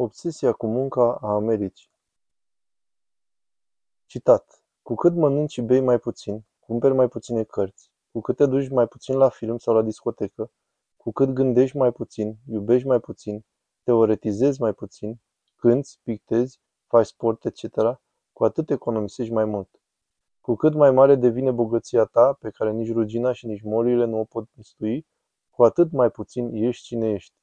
Obsesia cu munca a Americii Citat: Cu cât mănânci și bei mai puțin, cumperi mai puține cărți, cu cât te duci mai puțin la film sau la discotecă, cu cât gândești mai puțin, iubești mai puțin, teoretizezi mai puțin, cânți, pictezi, faci sport, etc., cu atât economisești mai mult. Cu cât mai mare devine bogăția ta, pe care nici rugina și nici molurile nu o pot mistui, cu atât mai puțin ești cine ești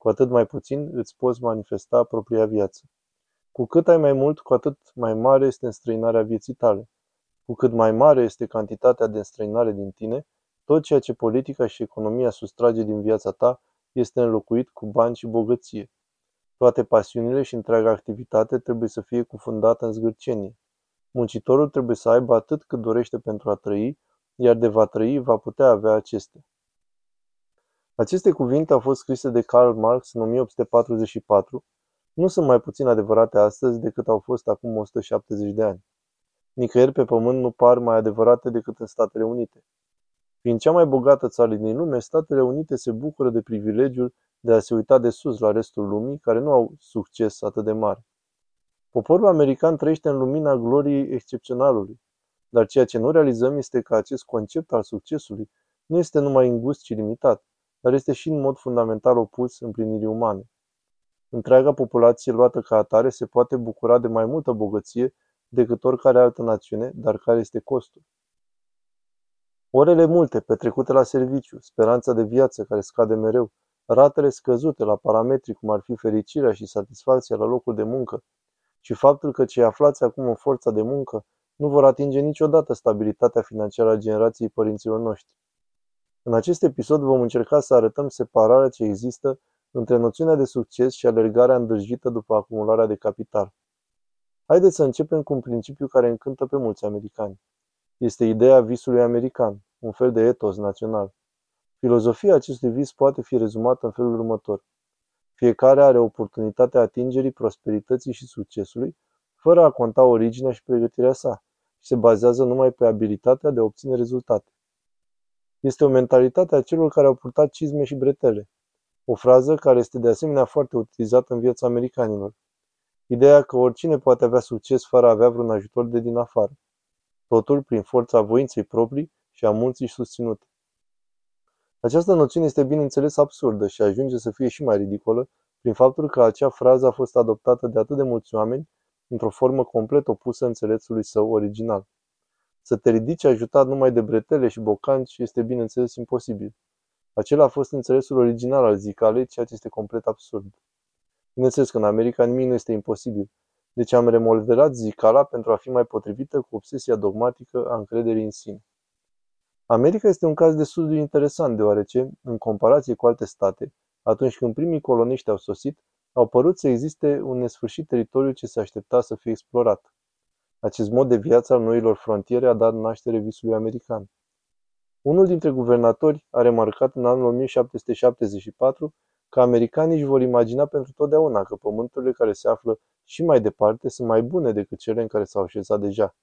cu atât mai puțin îți poți manifesta propria viață. Cu cât ai mai mult, cu atât mai mare este înstrăinarea vieții tale. Cu cât mai mare este cantitatea de înstrăinare din tine, tot ceea ce politica și economia sustrage din viața ta este înlocuit cu bani și bogăție. Toate pasiunile și întreaga activitate trebuie să fie cufundată în zgârcenie. Muncitorul trebuie să aibă atât cât dorește pentru a trăi, iar de va trăi va putea avea acestea. Aceste cuvinte au fost scrise de Karl Marx în 1844, nu sunt mai puțin adevărate astăzi decât au fost acum 170 de ani. Nicăieri pe pământ nu par mai adevărate decât în Statele Unite. Fiind cea mai bogată țară din lume, Statele Unite se bucură de privilegiul de a se uita de sus la restul lumii, care nu au succes atât de mare. Poporul american trăiește în lumina gloriei excepționalului, dar ceea ce nu realizăm este că acest concept al succesului nu este numai îngust și limitat, dar este și în mod fundamental opus împlinirii umane. Întreaga populație luată ca atare se poate bucura de mai multă bogăție decât oricare altă națiune, dar care este costul? Orele multe petrecute la serviciu, speranța de viață care scade mereu, ratele scăzute la parametri cum ar fi fericirea și satisfacția la locul de muncă și faptul că cei aflați acum în forța de muncă nu vor atinge niciodată stabilitatea financiară a generației părinților noștri. În acest episod vom încerca să arătăm separarea ce există între noțiunea de succes și alergarea îndrăjită după acumularea de capital. Haideți să începem cu un principiu care încântă pe mulți americani. Este ideea visului american, un fel de etos național. Filozofia acestui vis poate fi rezumată în felul următor. Fiecare are oportunitatea atingerii prosperității și succesului, fără a conta originea și pregătirea sa, și se bazează numai pe abilitatea de a obține rezultate. Este o mentalitate a celor care au purtat cizme și bretele. O frază care este de asemenea foarte utilizată în viața americanilor. Ideea că oricine poate avea succes fără a avea vreun ajutor de din afară. Totul prin forța voinței proprii și a munții susținute. Această noțiune este bineînțeles absurdă și ajunge să fie și mai ridicolă prin faptul că acea frază a fost adoptată de atât de mulți oameni într-o formă complet opusă înțelesului său original. Să te ridici ajutat numai de bretele și bocanci este bineînțeles imposibil. Acela a fost înțelesul original al zicalei, ceea ce este complet absurd. Bineînțeles că în America nimic nu este imposibil, deci am remodelat zicala pentru a fi mai potrivită cu obsesia dogmatică a încrederii în sine. America este un caz destul de interesant, deoarece, în comparație cu alte state, atunci când primii coloniști au sosit, au părut să existe un nesfârșit teritoriu ce se aștepta să fie explorat. Acest mod de viață al noilor frontiere a dat naștere visului american. Unul dintre guvernatori a remarcat în anul 1774 că americanii își vor imagina pentru totdeauna că pământurile care se află și mai departe sunt mai bune decât cele în care s-au așezat deja.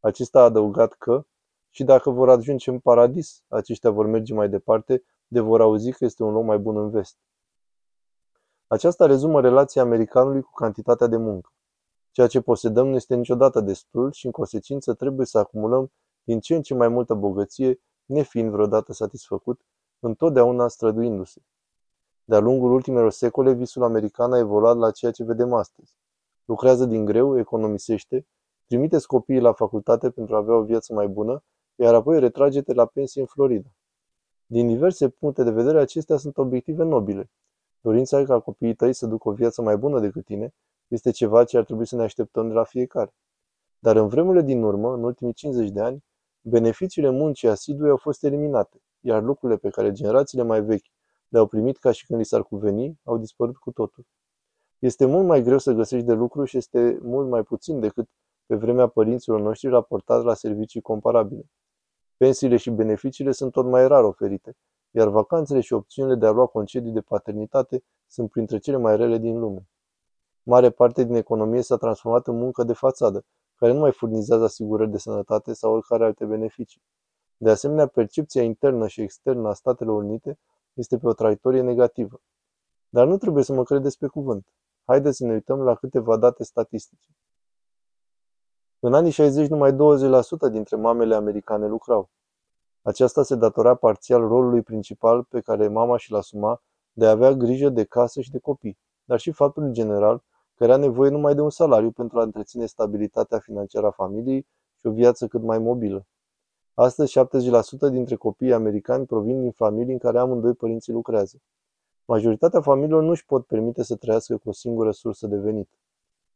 Acesta a adăugat că, și dacă vor ajunge în paradis, aceștia vor merge mai departe de vor auzi că este un loc mai bun în vest. Aceasta rezumă relația americanului cu cantitatea de muncă. Ceea ce posedăm nu este niciodată destul și, în consecință, trebuie să acumulăm din ce în ce mai multă bogăție, nefiind vreodată satisfăcut, întotdeauna străduindu-se. De-a lungul ultimelor secole, visul american a evoluat la ceea ce vedem astăzi. Lucrează din greu, economisește, trimite copiii la facultate pentru a avea o viață mai bună, iar apoi retrage-te la pensie în Florida. Din diverse puncte de vedere, acestea sunt obiective nobile. Dorința ca copiii tăi să ducă o viață mai bună decât tine este ceva ce ar trebui să ne așteptăm de la fiecare. Dar în vremurile din urmă, în ultimii 50 de ani, beneficiile muncii asidue au fost eliminate, iar lucrurile pe care generațiile mai vechi le-au primit ca și când li s-ar cuveni, au dispărut cu totul. Este mult mai greu să găsești de lucru și este mult mai puțin decât pe vremea părinților noștri raportat la servicii comparabile. Pensiile și beneficiile sunt tot mai rar oferite, iar vacanțele și opțiunile de a lua concedii de paternitate sunt printre cele mai rele din lume. Mare parte din economie s-a transformat în muncă de fațadă, care nu mai furnizează asigurări de sănătate sau oricare alte beneficii. De asemenea, percepția internă și externă a Statelor Unite este pe o traiectorie negativă. Dar nu trebuie să mă credeți pe cuvânt. haideți să ne uităm la câteva date statistice. În anii 60, numai 20% dintre mamele americane lucrau. Aceasta se datora parțial rolului principal pe care mama și-l asuma de a avea grijă de casă și de copii, dar și faptul general că era nevoie numai de un salariu pentru a întreține stabilitatea financiară a familiei și o viață cât mai mobilă. Astăzi, 70% dintre copiii americani provin din familii în care amândoi părinții lucrează. Majoritatea familiilor nu își pot permite să trăiască cu o singură sursă de venit.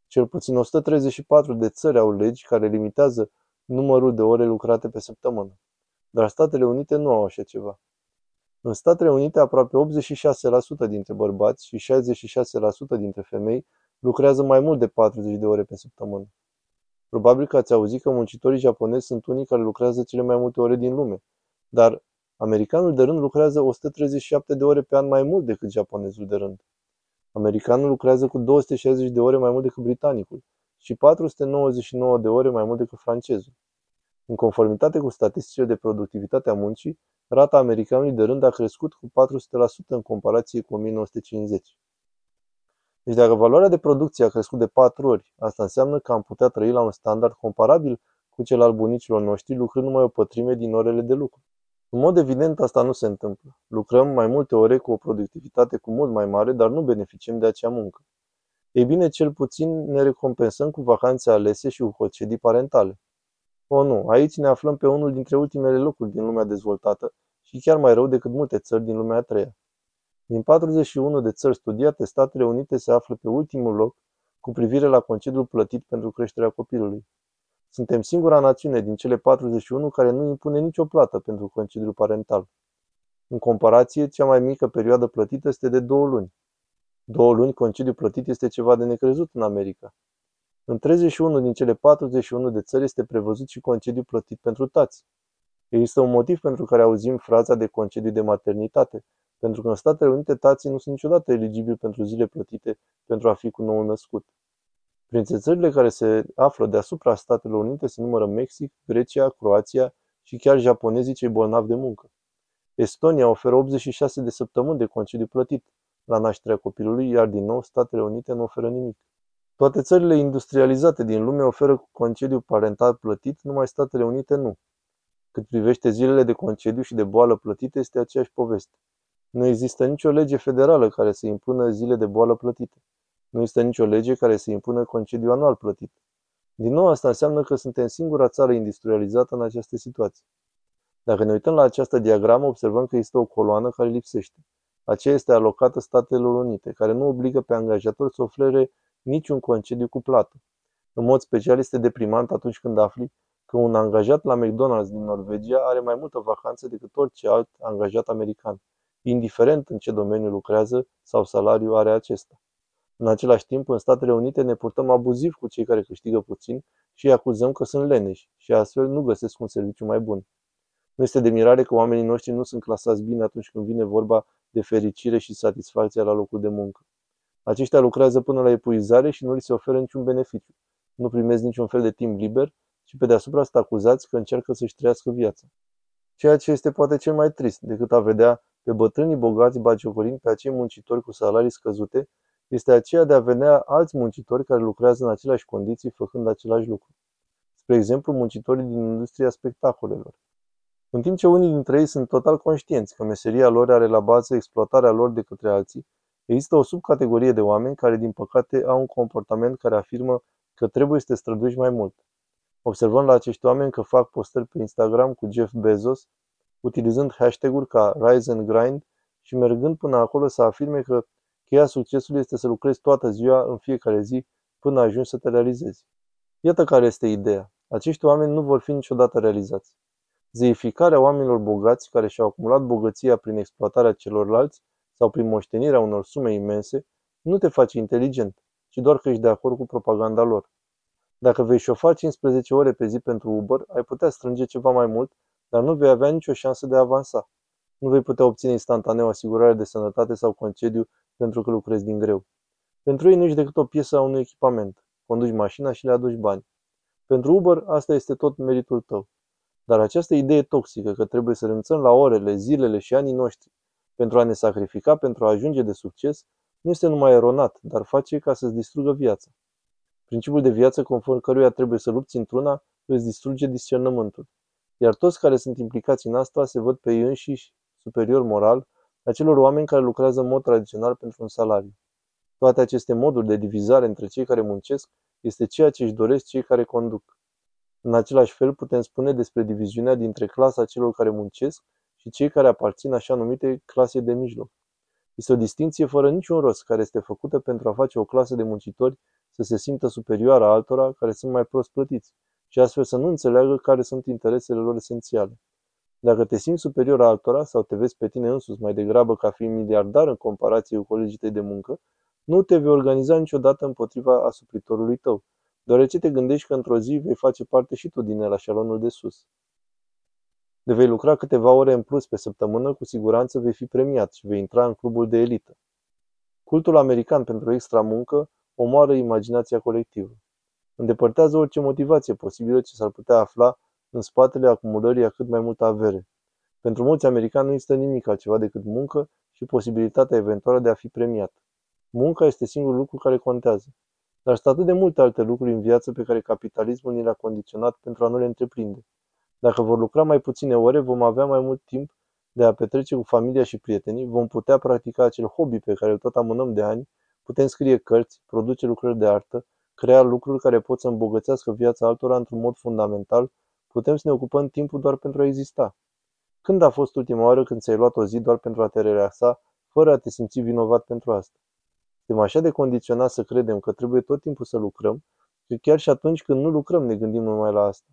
Cel puțin 134 de țări au legi care limitează numărul de ore lucrate pe săptămână. Dar Statele Unite nu au așa ceva. În Statele Unite, aproape 86% dintre bărbați și 66% dintre femei lucrează mai mult de 40 de ore pe săptămână. Probabil că ați auzit că muncitorii japonezi sunt unii care lucrează cele mai multe ore din lume, dar americanul de rând lucrează 137 de ore pe an mai mult decât japonezul de rând. Americanul lucrează cu 260 de ore mai mult decât britanicul și 499 de ore mai mult decât francezul. În conformitate cu statisticile de productivitate a muncii, rata americanului de rând a crescut cu 400% în comparație cu 1950. Deci dacă valoarea de producție a crescut de 4 ori, asta înseamnă că am putea trăi la un standard comparabil cu cel al bunicilor noștri, lucrând numai o pătrime din orele de lucru. În mod evident, asta nu se întâmplă. Lucrăm mai multe ore cu o productivitate cu mult mai mare, dar nu beneficiem de acea muncă. Ei bine, cel puțin ne recompensăm cu vacanțe alese și cu concedii parentale. O, nu, aici ne aflăm pe unul dintre ultimele locuri din lumea dezvoltată și chiar mai rău decât multe țări din lumea a treia. Din 41 de țări studiate, Statele Unite se află pe ultimul loc cu privire la concediul plătit pentru creșterea copilului. Suntem singura națiune din cele 41 care nu impune nicio plată pentru concediul parental. În comparație, cea mai mică perioadă plătită este de două luni. Două luni concediu plătit este ceva de necrezut în America. În 31 din cele 41 de țări este prevăzut și concediu plătit pentru tați. Există un motiv pentru care auzim fraza de concediu de maternitate, pentru că în Statele Unite tații nu sunt niciodată eligibili pentru zile plătite pentru a fi cu nou născut. Printre țările care se află deasupra Statelor Unite se numără Mexic, Grecia, Croația și chiar japonezii cei bolnavi de muncă. Estonia oferă 86 de săptămâni de concediu plătit la nașterea copilului, iar din nou Statele Unite nu oferă nimic. Toate țările industrializate din lume oferă concediu parental plătit, numai Statele Unite nu. Cât privește zilele de concediu și de boală plătite, este aceeași poveste. Nu există nicio lege federală care să impună zile de boală plătite. Nu există nicio lege care să impună concediu anual plătit. Din nou, asta înseamnă că suntem singura țară industrializată în această situație. Dacă ne uităm la această diagramă, observăm că există o coloană care lipsește. Aceea este alocată Statelor Unite, care nu obligă pe angajator să ofere niciun concediu cu plată. În mod special este deprimant atunci când afli că un angajat la McDonald's din Norvegia are mai multă vacanță decât orice alt angajat american, indiferent în ce domeniu lucrează sau salariu are acesta. În același timp, în Statele Unite ne purtăm abuziv cu cei care câștigă puțin și îi acuzăm că sunt leneși și astfel nu găsesc un serviciu mai bun. Nu este de mirare că oamenii noștri nu sunt clasați bine atunci când vine vorba de fericire și satisfacție la locul de muncă. Aceștia lucrează până la epuizare și nu li se oferă niciun beneficiu. Nu primesc niciun fel de timp liber și pe deasupra sunt acuzați că încearcă să-și trăiască viața. Ceea ce este poate cel mai trist decât a vedea pe bătrânii bogați bagiocorind pe acei muncitori cu salarii scăzute, este aceea de a vedea alți muncitori care lucrează în aceleași condiții făcând același lucru. Spre exemplu, muncitorii din industria spectacolelor. În timp ce unii dintre ei sunt total conștienți că meseria lor are la bază exploatarea lor de către alții, există o subcategorie de oameni care, din păcate, au un comportament care afirmă că trebuie să te străduiești mai mult. Observăm la acești oameni că fac postări pe Instagram cu Jeff Bezos, utilizând hashtag-uri ca Rise and Grind și mergând până acolo să afirme că cheia succesului este să lucrezi toată ziua în fiecare zi până ajungi să te realizezi. Iată care este ideea. Acești oameni nu vor fi niciodată realizați. Zeificarea oamenilor bogați care și-au acumulat bogăția prin exploatarea celorlalți sau prin moștenirea unor sume imense nu te face inteligent, ci doar că ești de acord cu propaganda lor. Dacă vei șofa 15 ore pe zi pentru Uber, ai putea strânge ceva mai mult, dar nu vei avea nicio șansă de a avansa. Nu vei putea obține instantaneu asigurare de sănătate sau concediu pentru că lucrezi din greu. Pentru ei nu ești decât o piesă a unui echipament. Conduci mașina și le aduci bani. Pentru Uber, asta este tot meritul tău. Dar această idee toxică că trebuie să renunțăm la orele, zilele și anii noștri pentru a ne sacrifica pentru a ajunge de succes, nu este numai eronat, dar face ca să-ți distrugă viața. Principiul de viață conform căruia trebuie să lupți într-una îți distruge discernământul. Iar toți care sunt implicați în asta se văd pe ei înșiși superior moral acelor oameni care lucrează în mod tradițional pentru un salariu. Toate aceste moduri de divizare între cei care muncesc este ceea ce își doresc cei care conduc. În același fel putem spune despre diviziunea dintre clasa celor care muncesc și cei care aparțin așa numite clase de mijloc. Este o distinție fără niciun rost care este făcută pentru a face o clasă de muncitori să se simtă superioară altora care sunt mai prost plătiți și astfel să nu înțeleagă care sunt interesele lor esențiale. Dacă te simți superior altora sau te vezi pe tine însuți mai degrabă ca fiind miliardar în comparație cu colegii tăi de muncă, nu te vei organiza niciodată împotriva asupritorului tău, deoarece te gândești că într-o zi vei face parte și tu din el șalonul de sus. De vei lucra câteva ore în plus pe săptămână, cu siguranță vei fi premiat și vei intra în clubul de elită. Cultul american pentru extra muncă omoară imaginația colectivă. Îndepărtează orice motivație posibilă ce s-ar putea afla în spatele acumulării a cât mai multă avere. Pentru mulți americani nu există nimic altceva decât muncă și posibilitatea eventuală de a fi premiat. Munca este singurul lucru care contează. Dar sunt atât de multe alte lucruri în viață pe care capitalismul ni le-a condiționat pentru a nu le întreprinde. Dacă vor lucra mai puține ore, vom avea mai mult timp de a petrece cu familia și prietenii, vom putea practica acel hobby pe care îl tot amânăm de ani, putem scrie cărți, produce lucrări de artă, crea lucruri care pot să îmbogățească viața altora într-un mod fundamental, putem să ne ocupăm timpul doar pentru a exista. Când a fost ultima oară când ți-ai luat o zi doar pentru a te relaxa, fără a te simți vinovat pentru asta? Suntem așa de condiționați să credem că trebuie tot timpul să lucrăm, că chiar și atunci când nu lucrăm ne gândim numai la asta.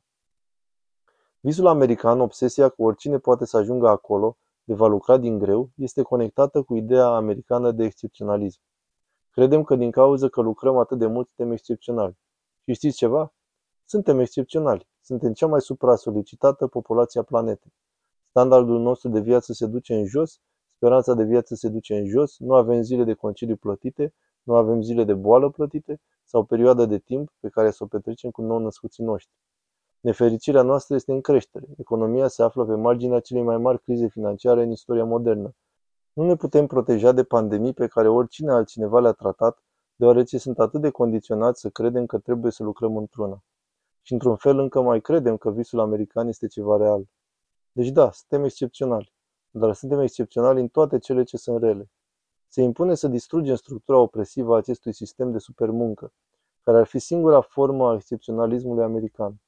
Visul american, obsesia că oricine poate să ajungă acolo, de va lucra din greu, este conectată cu ideea americană de excepționalism. Credem că din cauza că lucrăm atât de mult suntem excepționali. Și știți ceva? Suntem excepționali. Suntem cea mai supra-solicitată populație a planetei. Standardul nostru de viață se duce în jos, speranța de viață se duce în jos, nu avem zile de concediu plătite, nu avem zile de boală plătite sau perioadă de timp pe care să o petrecem cu nou născuții noștri. Nefericirea noastră este în creștere. Economia se află pe marginea celei mai mari crize financiare în istoria modernă. Nu ne putem proteja de pandemii pe care oricine altcineva le-a tratat, deoarece sunt atât de condiționați să credem că trebuie să lucrăm într-una. Și într-un fel încă mai credem că visul american este ceva real. Deci da, suntem excepționali, dar suntem excepționali în toate cele ce sunt rele. Se impune să distrugem structura opresivă a acestui sistem de supermuncă, care ar fi singura formă a excepționalismului american.